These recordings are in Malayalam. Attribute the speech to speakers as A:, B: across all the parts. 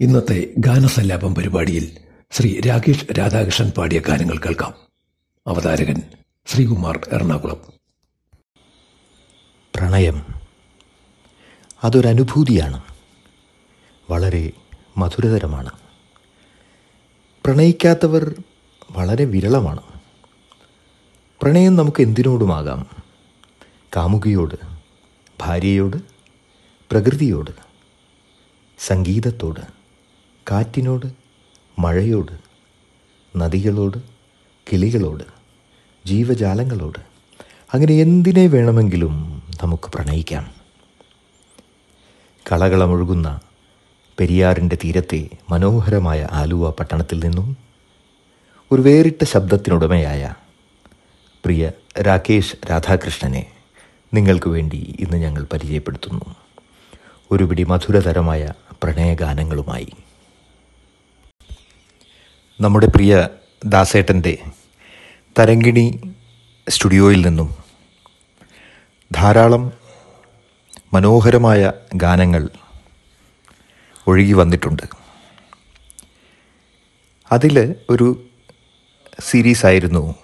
A: ഇന്നത്തെ ഗാനസല്ലാപം പരിപാടിയിൽ ശ്രീ രാകേഷ് രാധാകൃഷ്ണൻ പാടിയ ഗാനങ്ങൾ കേൾക്കാം. അവതാരകൻ ശ്രീകുമാർ എറണാകുളം.
B: പ്രണയം. അതൊരനുഭൂതിയാണ്. വളരെ മധുരതരമാണ്. പ്രണയിക്കാത്തവർ വളരെ വിരളമാണ്. പ്രണയം നമുക്ക് എന്തിനോടുമാകാം? കാമുകിയോട് ഭാര്യയോട് പ്രകൃതിയോട് സംഗീതത്തോട്. കാറ്റിനോട് മഴയോട് നദികളോട് കിളികളോട് ജീവജാലങ്ങളോട് അങ്ങനെ എന്തിനെ വേണമെങ്കിലും നമുക്ക് പ്രണയിക്കാം. കളകളമൊഴുകുന്ന പെരിയാറിന്റെ തീരത്തെ മനോഹരമായ ആലുവ പട്ടണത്തിൽ നിന്നും ഒരു വേറിട്ട ശബ്ദത്തിനുടമയായ പ്രിയ രാകേഷ് രാധാകൃഷ്ണനെ നിങ്ങൾക്ക് വേണ്ടി ഇന്ന് ഞങ്ങൾ പരിചയപ്പെടുത്തുന്നു. ഒരുപിടി മധുരതരമായ പ്രണയഗാനങ്ങളുമായി. നമ്മുടെ പ്രിയ ദാസേട്ടന്റെ തരങ്കിണി സ്റ്റുഡിയോയിൽ നിന്നും ധാരാളം മനോഹരമായ ഗാനങ്ങൾ ഒഴുകി വന്നിട്ടുണ്ട്. അതിൽ ഒരു സീരീസ് സീരീസായിരുന്നു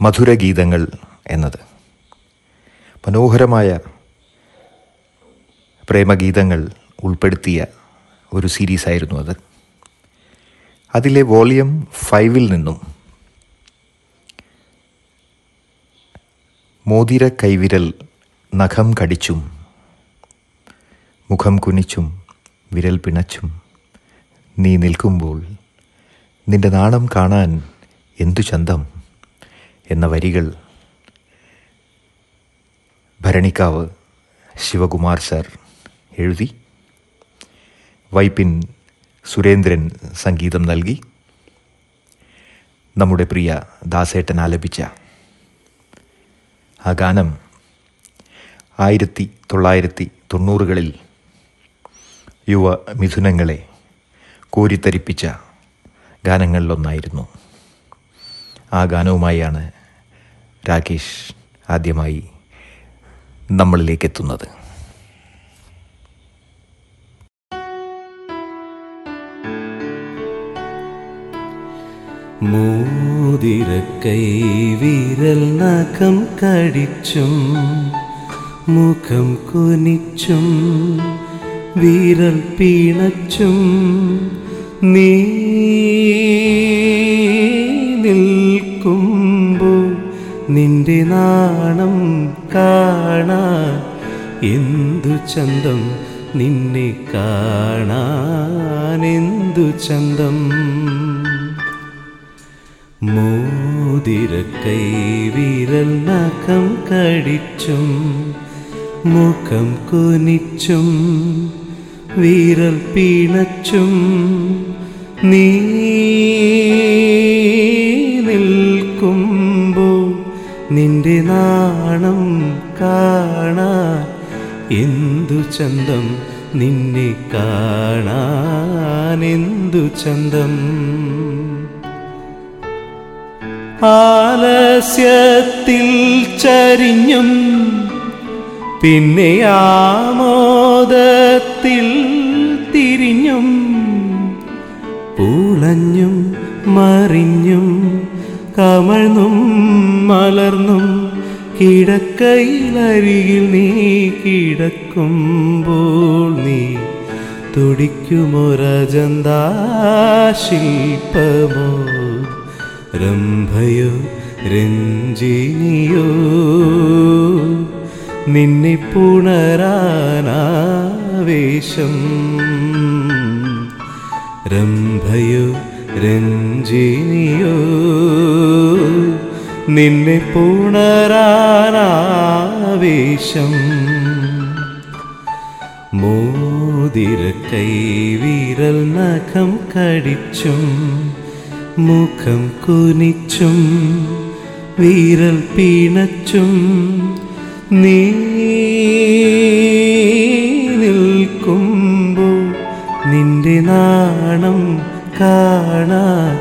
B: മധുരഗീതങ്ങൾ എന്നത്. മനോഹരമായ പ്രേമഗീതങ്ങൾ ഉൾപ്പെടുത്തിയ ഒരു സീരീസായിരുന്നു അത്. അതിലെ വോളിയം ഫൈവിൽ നിന്നും മോതിര കൈവിരൽ നഖം കടിച്ചും മുഖം കുനിച്ചും വിരൽ പിണച്ചും നീ നിൽക്കുമ്പോൾ നിന്റെ നാണം കാണാൻ എന്തു ചന്തം എന്ന വരികൾ ഭരണിക്കാവ് ശിവകുമാർ സർ എഴുതി. വൈപ്പിൻ സുരേന്ദ്രൻ സംഗീതം നൽകി. നമ്മുടെ പ്രിയ ദാസേട്ടൻ ആലപിച്ച ആ ഗാനം ആയിരത്തി തൊള്ളായിരത്തി തൊണ്ണൂറുകളിൽ യുവ മിഥുനങ്ങളെ കോരിത്തരിപ്പിച്ച ഗാനങ്ങളിലൊന്നായിരുന്നു. ആ ഗാനവുമായാണ് രാകേഷ് ആദ്യമായി നമ്മളിലേക്ക് എത്തുന്നത്
C: മോതിരക്കൈ വിരൽ നഖം കടിച്ചും മുഖം കുനിച്ചും വിരൽ പിണച്ചും നീ നിൽക്കുമ്പോൾ നിന്റെ നാണം കാണാൻ എന്തു ചന്തം നിന്നെ കാണാൻ? എന്തു ചന്തം? മോതിരക്കൈ വിരൽ നഖം കടിച്ചും മുഖം കുനിച്ചും വിരൽ പിണച്ചും നീ നിൽക്കുമ്പോൾ നിന്റെ നാണം കാണാൻ എന്തു ചന്തം നിന്നെ കാണാൻ എന്തു ചന്തം? ആലസ്യത്തിൽ ചരിഞ്ഞും പിന്നെ ആമോദത്തിൽ തിരിഞ്ഞും പൂളഞ്ഞും മറിഞ്ഞും കമഴ്ന്നും മലർന്നും കിടക്കയിലരികിൽ നീ കിടക്കുമ്പോൾ നീ തുടിക്കുമൊരജന്താ ശില്പമോ രംഭയോ രഞ്ജിനിയോ നിന്നെ പുണരാനാവേശം. രംഭയോ രഞ്ജിനിയോ നിന്നെ പുണരാനാവേശം. മോതിരക്കൈ വിരൽ നഖം കടിച്ചും മുഖം കുനിച്ചും വീരൽ പിണച്ചും നീ നിൽക്കുമ്പോൾ നിന്റെ നാണം കാണാൻ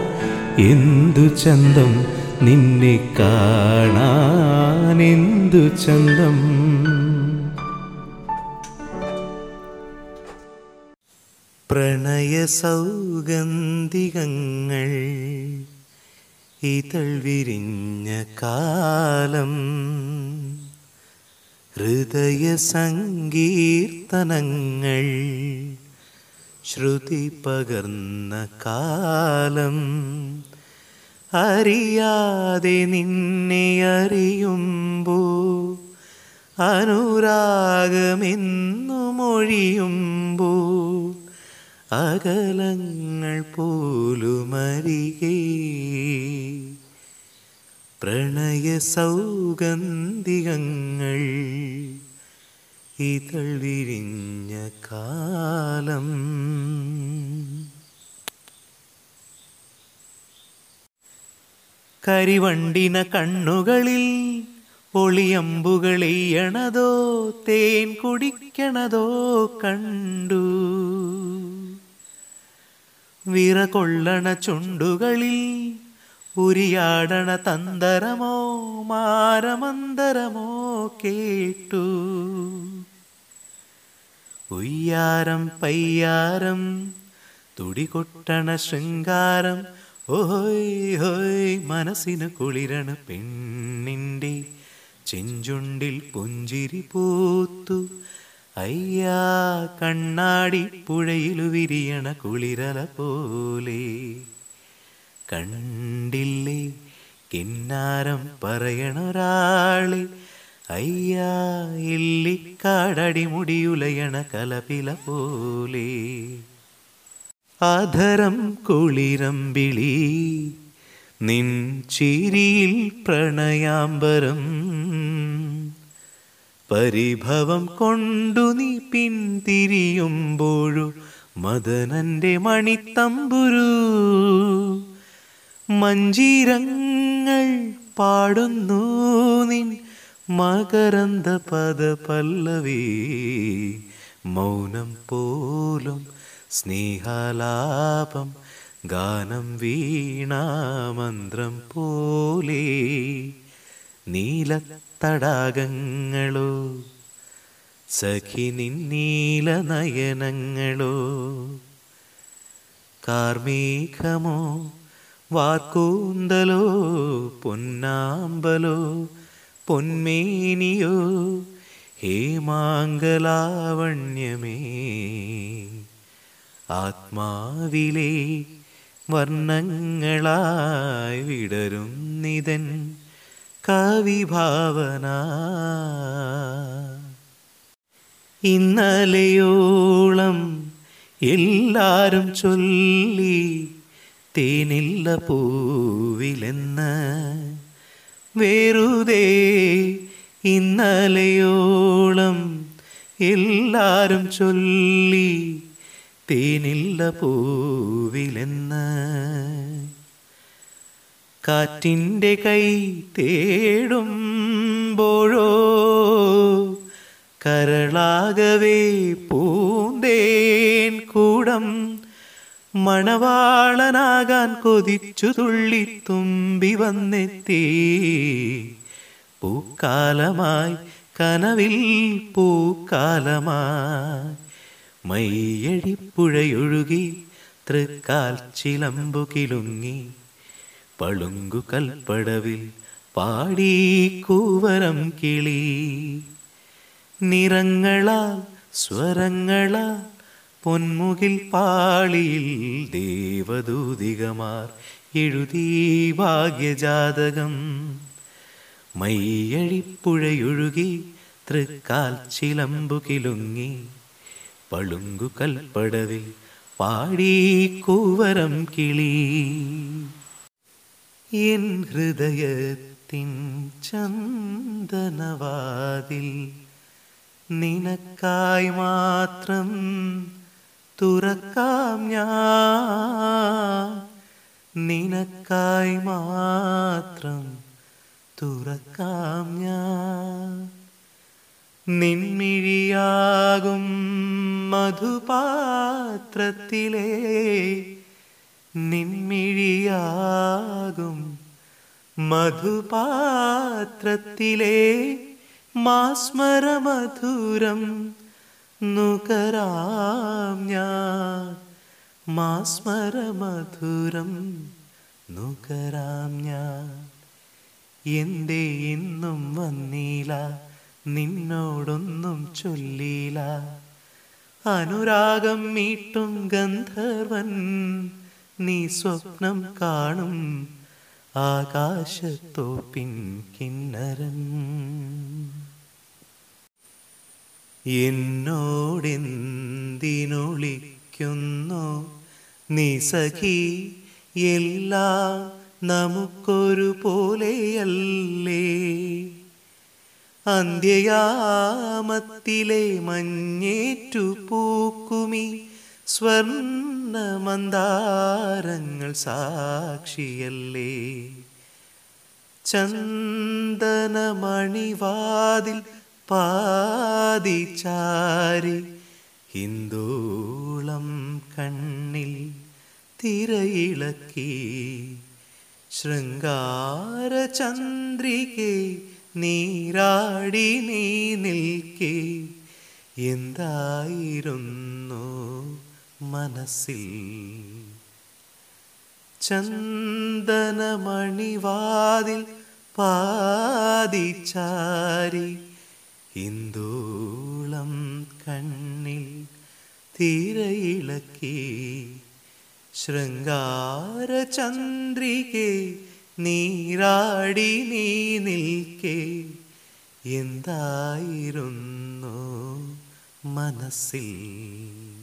C: എന്തു ചന്തം നിന്നെ കാണാൻ? എന്തു ചന്തം? പ്രണയ സൗഗന്ധികങ്ങൾ ഇതൾ വിരിഞ്ഞ കാലം ഹൃദയ സങ്കീർത്തനങ്ങൾ ശ്രുതി പകർന്ന കാലം. അറിയാതെ നിന്നെ അറിയുമ്പോ അനുരാഗമെന്നു മൊഴിയുമ്പോ അകലങ്ങൾ പോലുമരികെ. പ്രണയ സൗഗന്ധികങ്ങൾ ഇതൾ വിരിഞ്ഞ കാലം. കരിവണ്ടിന കണ്ണുകളിൽ ഒളിയമ്പുകളെയ്യണതോ തേൻ കുടിക്കണതോ കണ്ടു. വിറകൊള്ളണ ചുണ്ടുകളിൽ ഉരിയാടണ തന്തരമോ മാരമന്തരമോ കേട്ടു. ഉയ്യാരം പയ്യാരം തുടികൊട്ടണ ശൃംഗാരം ഓയ് ഹോയ് മനസ്സിന് കുളിരണ പെണ്ണിന്റെ ചെഞ്ചുണ്ടിൽ പുഞ്ചിരി പൂത്തു. അയ്യാ കണ്ണാടി പുഴയിലു വിരിയണ കുളിരല പോലെ. കണ്ടില്ലേ കിന്നാരം പറയണൊരാളെ. അയ്യാ ഇല്ലിക്കാടടി മുടിയുലയണ കലപില പോലെ. ആധരം കുളിരമ്പിളി നിൻ ചിരിയിൽ പ്രണയാംബരം. പരിഭവം കൊണ്ടു നീ പിന്തിരിയുമ്പോഴു മദനന്റെ മണിത്തമ്പുരു. മഞ്ചീരങ്ങൾ പാടുന്നു നിൻ മകരന്ത പദ പല്ലവി മൗനം പോലും സ്നേഹാലാപം ഗാനം വീണാമന്ത്രം പോലെ. നീലത്തടാകങ്ങളോ സഖി നിന്നീല നയനങ്ങളോ കാർമേഘമോ വാർക്കൂന്തലോ പൊന്നാമ്പലോ പൊന്മേനിയോ ഹേമാങ്കലാവണ്യമേ ആത്മാവിലെ വർണങ്ങളായി വിടരും നിതൻ കവിഭാവന. ഇന്നലെയോളം എല്ലാരും ചൊല്ലി തേനില്ല പൂവിലെന്ന്. വെറുതെ ഇന്നലെയോളം എല്ലാരും ചൊല്ലി തേനില്ല പൂവിലെന്ന്. കാറ്റിന്റെ കൈ തേടുമ്പോഴോ? കരളാകവേ പൂന്തേൻ കൂടം മണവാളനാകാൻ കൊതിച്ചു തുള്ളി തുമ്പി വന്നെത്തി. പൂക്കാലമായി കനവിൽ പൂക്കാലമായി മയ്യഴിപ്പുഴയൊഴുകി തൃക്കാൽ ചിലമ്പു കിലുങ്ങി. പളുങ്കു കൽപ്പടവിൽ പാടി കൂവരം കിളി. നിറങ്ങളാൽ സ്വരങ്ങളാൽ പൊന്മുകിൽ പാളിയിൽ ദേവദൂതികമാർ എഴുതി ഭാഗ്യജാതകം. മയ്യഴിപ്പുഴയൊഴുകി തൃക്കാൽ ചിലമ്പു കിലുങ്ങി. പളുങ്കു കൽപ്പടവിൽ പാടി കൂവരം കിളി. ഹൃദയത്തിൻ ചന്ദനവാതിൽ നിനക്കായി മാത്രം തുറക്കാം ഞാൻ. നിനക്കായി മാത്രം തുറക്കാം ഞാൻ. നിൻമിഴിയാകും മധുപാത്രത്തിലെ നിൻമിഴിയാകും. മധുപാത്രത്തിലെ മാസ്മരമധുരം നുകരാം ഞാൻ. മാസ്മരമധുരം നുകരാം ഞാൻ. എന്റെ ഇന്നും വന്നീല? നിന്നോടൊന്നും ചൊല്ലീല. അനുരാഗം മീട്ടും ഗന്ധർവൻ നീ സ്വപ്നം കാണും ആകാശത്തോപ്പിൻ കിന്നരൻ എന്നോടെന്തിനൊളിക്കുന്നു നീ സഖി? എല്ലാം നമുക്കൊരു പോലെയല്ലേ? അന്ത്യയാമത്തിലെ മഞ്ഞേറ്റു പൂക്കുമി സ്വർണമന്താരങ്ങൾ സാക്ഷിയല്ലേ? ചന്ദനമണിവാതിൽ പാതിച്ചാരി ഹിന്ദൂളം കണ്ണിൽ തിരയിളക്കി ശൃംഗാര ചന്ദ്രികെ നീരാടി നീ നിൽക്കേ. എന്തായിരുന്നു മനസ്സിൽ ചന്ദനമണിവാതിൽ പാതിച്ചാരി ഹിന്ദൂളം കണ്ണിൽ തിരയിളക്കി ശൃംഗാര ചന്ദ്രികെ നീരാടി നീ നിൽക്കെ എന്തായിരുന്നു മനസ്സിൽ?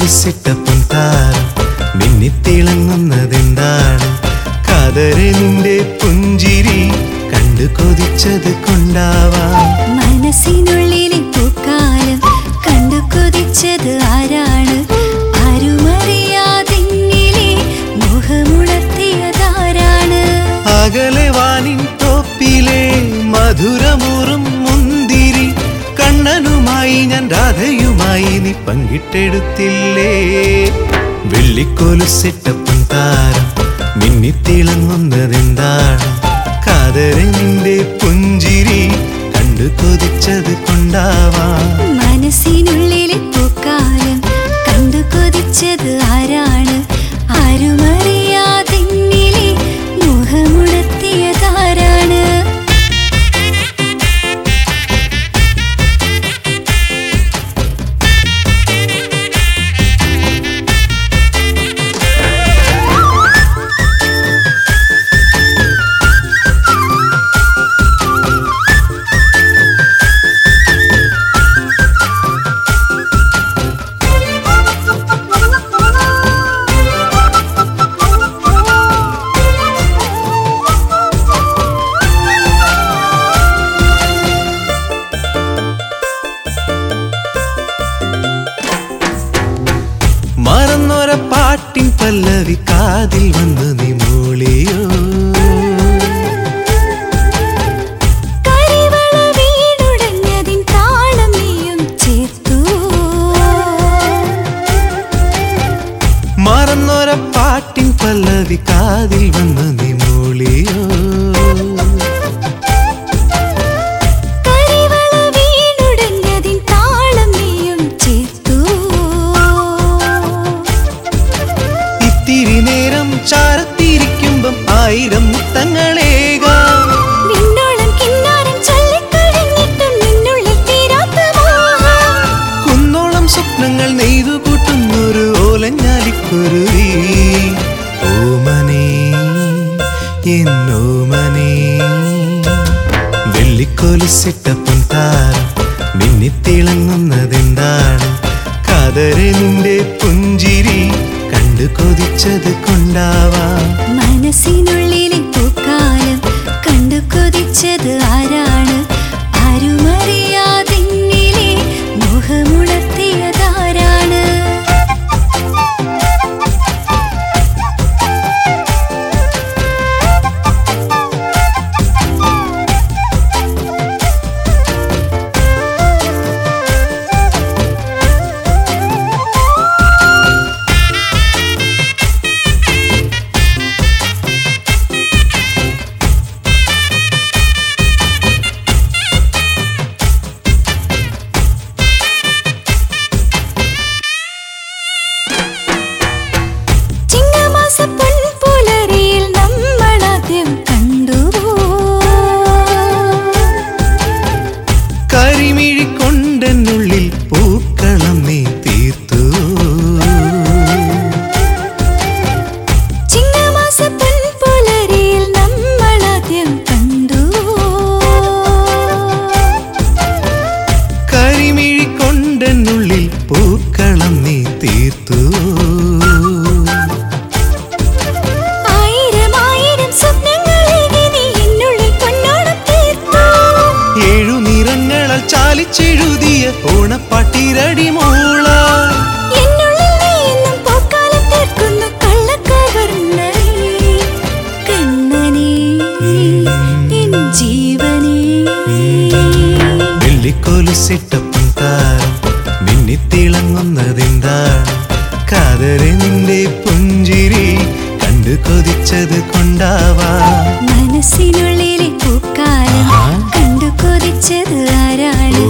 C: വെള്ളിക്കൊലിസിട്ട പൊൻതാരം മിന്നിത്തിളങ്ങുന്നതെന്താണ്? കാതരെ നിന്റെ പുഞ്ചിരി കണ്ടു കൊതിച്ചത് കൊണ്ടാവാം.
D: മനസ്സിനുള്ളിലെ പൂക്കാലം കണ്ടു കൊതിച്ചത് ആരാണ്? ആരുമറിയാതെന്നിലെ മുഖമുണർത്തിയതാരാണ്
C: അകലെ വാനിൻ തോപ്പിലെ മധുരമൂറും മുന്തിരി കണ്ണനുമായി ഞാൻ രാധയുമായി നീ പങ്കിട്ടെടുത്തില്ലേ? വെള്ളിക്കൊലുസിട്ടപ്പം താരം മിന്നിത്തിളങ്ങുന്നതെന്താണ് കാതരെ നിന്റെ പുഞ്ചിരി കണ്ടു കൊതിച്ചത് കൊണ്ടാവാം.
D: മനസ്സിനുള്ളിലെ പൂക്കാലം കണ്ടു കൊതിച്ചത് ആരാണ്? ആരുമറിയാതെന്നിലെ
C: പാട്ടിൻ പല്ലവി കാതിൽ വന്ന് നീ മൂളിയോ.
D: കരിവള വീണുടഞ്ഞതിൻ താളം നീയും ചേർത്തു.
C: മറന്നൊര പാട്ടിൻ പല്ലവി കാതിൽ വന്ന് ആയിരം മുത്തങ്ങളേക കുന്നോളം സ്വപ്നങ്ങൾ നെയ്തു കൂട്ടുന്നൊരു ഓലഞ്ഞാലിക്കുരുവി ഓമനേ എന്നോമനേ. വെള്ളിക്കോലിസിട്ട പൊൻതാരം മിന്നിത്തിളങ്ങുന്നതെന്താണ് കാതരെ നിന്റെ പുഞ്ചിരി കണ്ടു കൊതിച്ചത് കൊണ്ടാവാം.
D: മനസ്സിനുള്ളിലെ കണ്ടു ആരാണ്? ആരുമ
C: താരം മിന്നിത്തിളങ്ങുന്നതെന്താണ് കാതരെ നിന്റെ പുഞ്ചിരി കണ്ടു കൊതിച്ചത് കൊണ്ടാവാ.
D: മനസ്സിനുള്ളിലെ പൂക്കാലം കണ്ടു കൊതിച്ചത് ആരാണ്?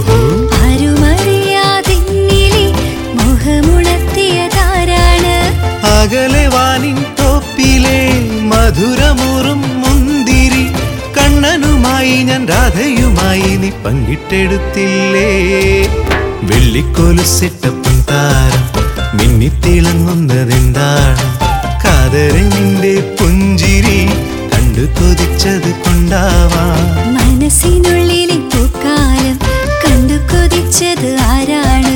C: അകലെ വാനിൻ തോപ്പിലെ മുന്തിരി കണ്ണനുമായി ഞാൻ രാധയുമായി നീ പങ്കിട്ടെടുത്തില്ലേ? വെള്ളിക്കോലുസിട്ടപ്പൻ താരം മിന്നിത്തിളങ്ങുന്നതെന്താണ്? കാതരെ നിന്റെ പുഞ്ചിരി കണ്ടു കൊതിച്ചത് കൊണ്ടാവാം.
D: മനസ്സിനുള്ളിലെ പൂക്കാലം കണ്ടു കൊതിച്ചത് ആരാണ്?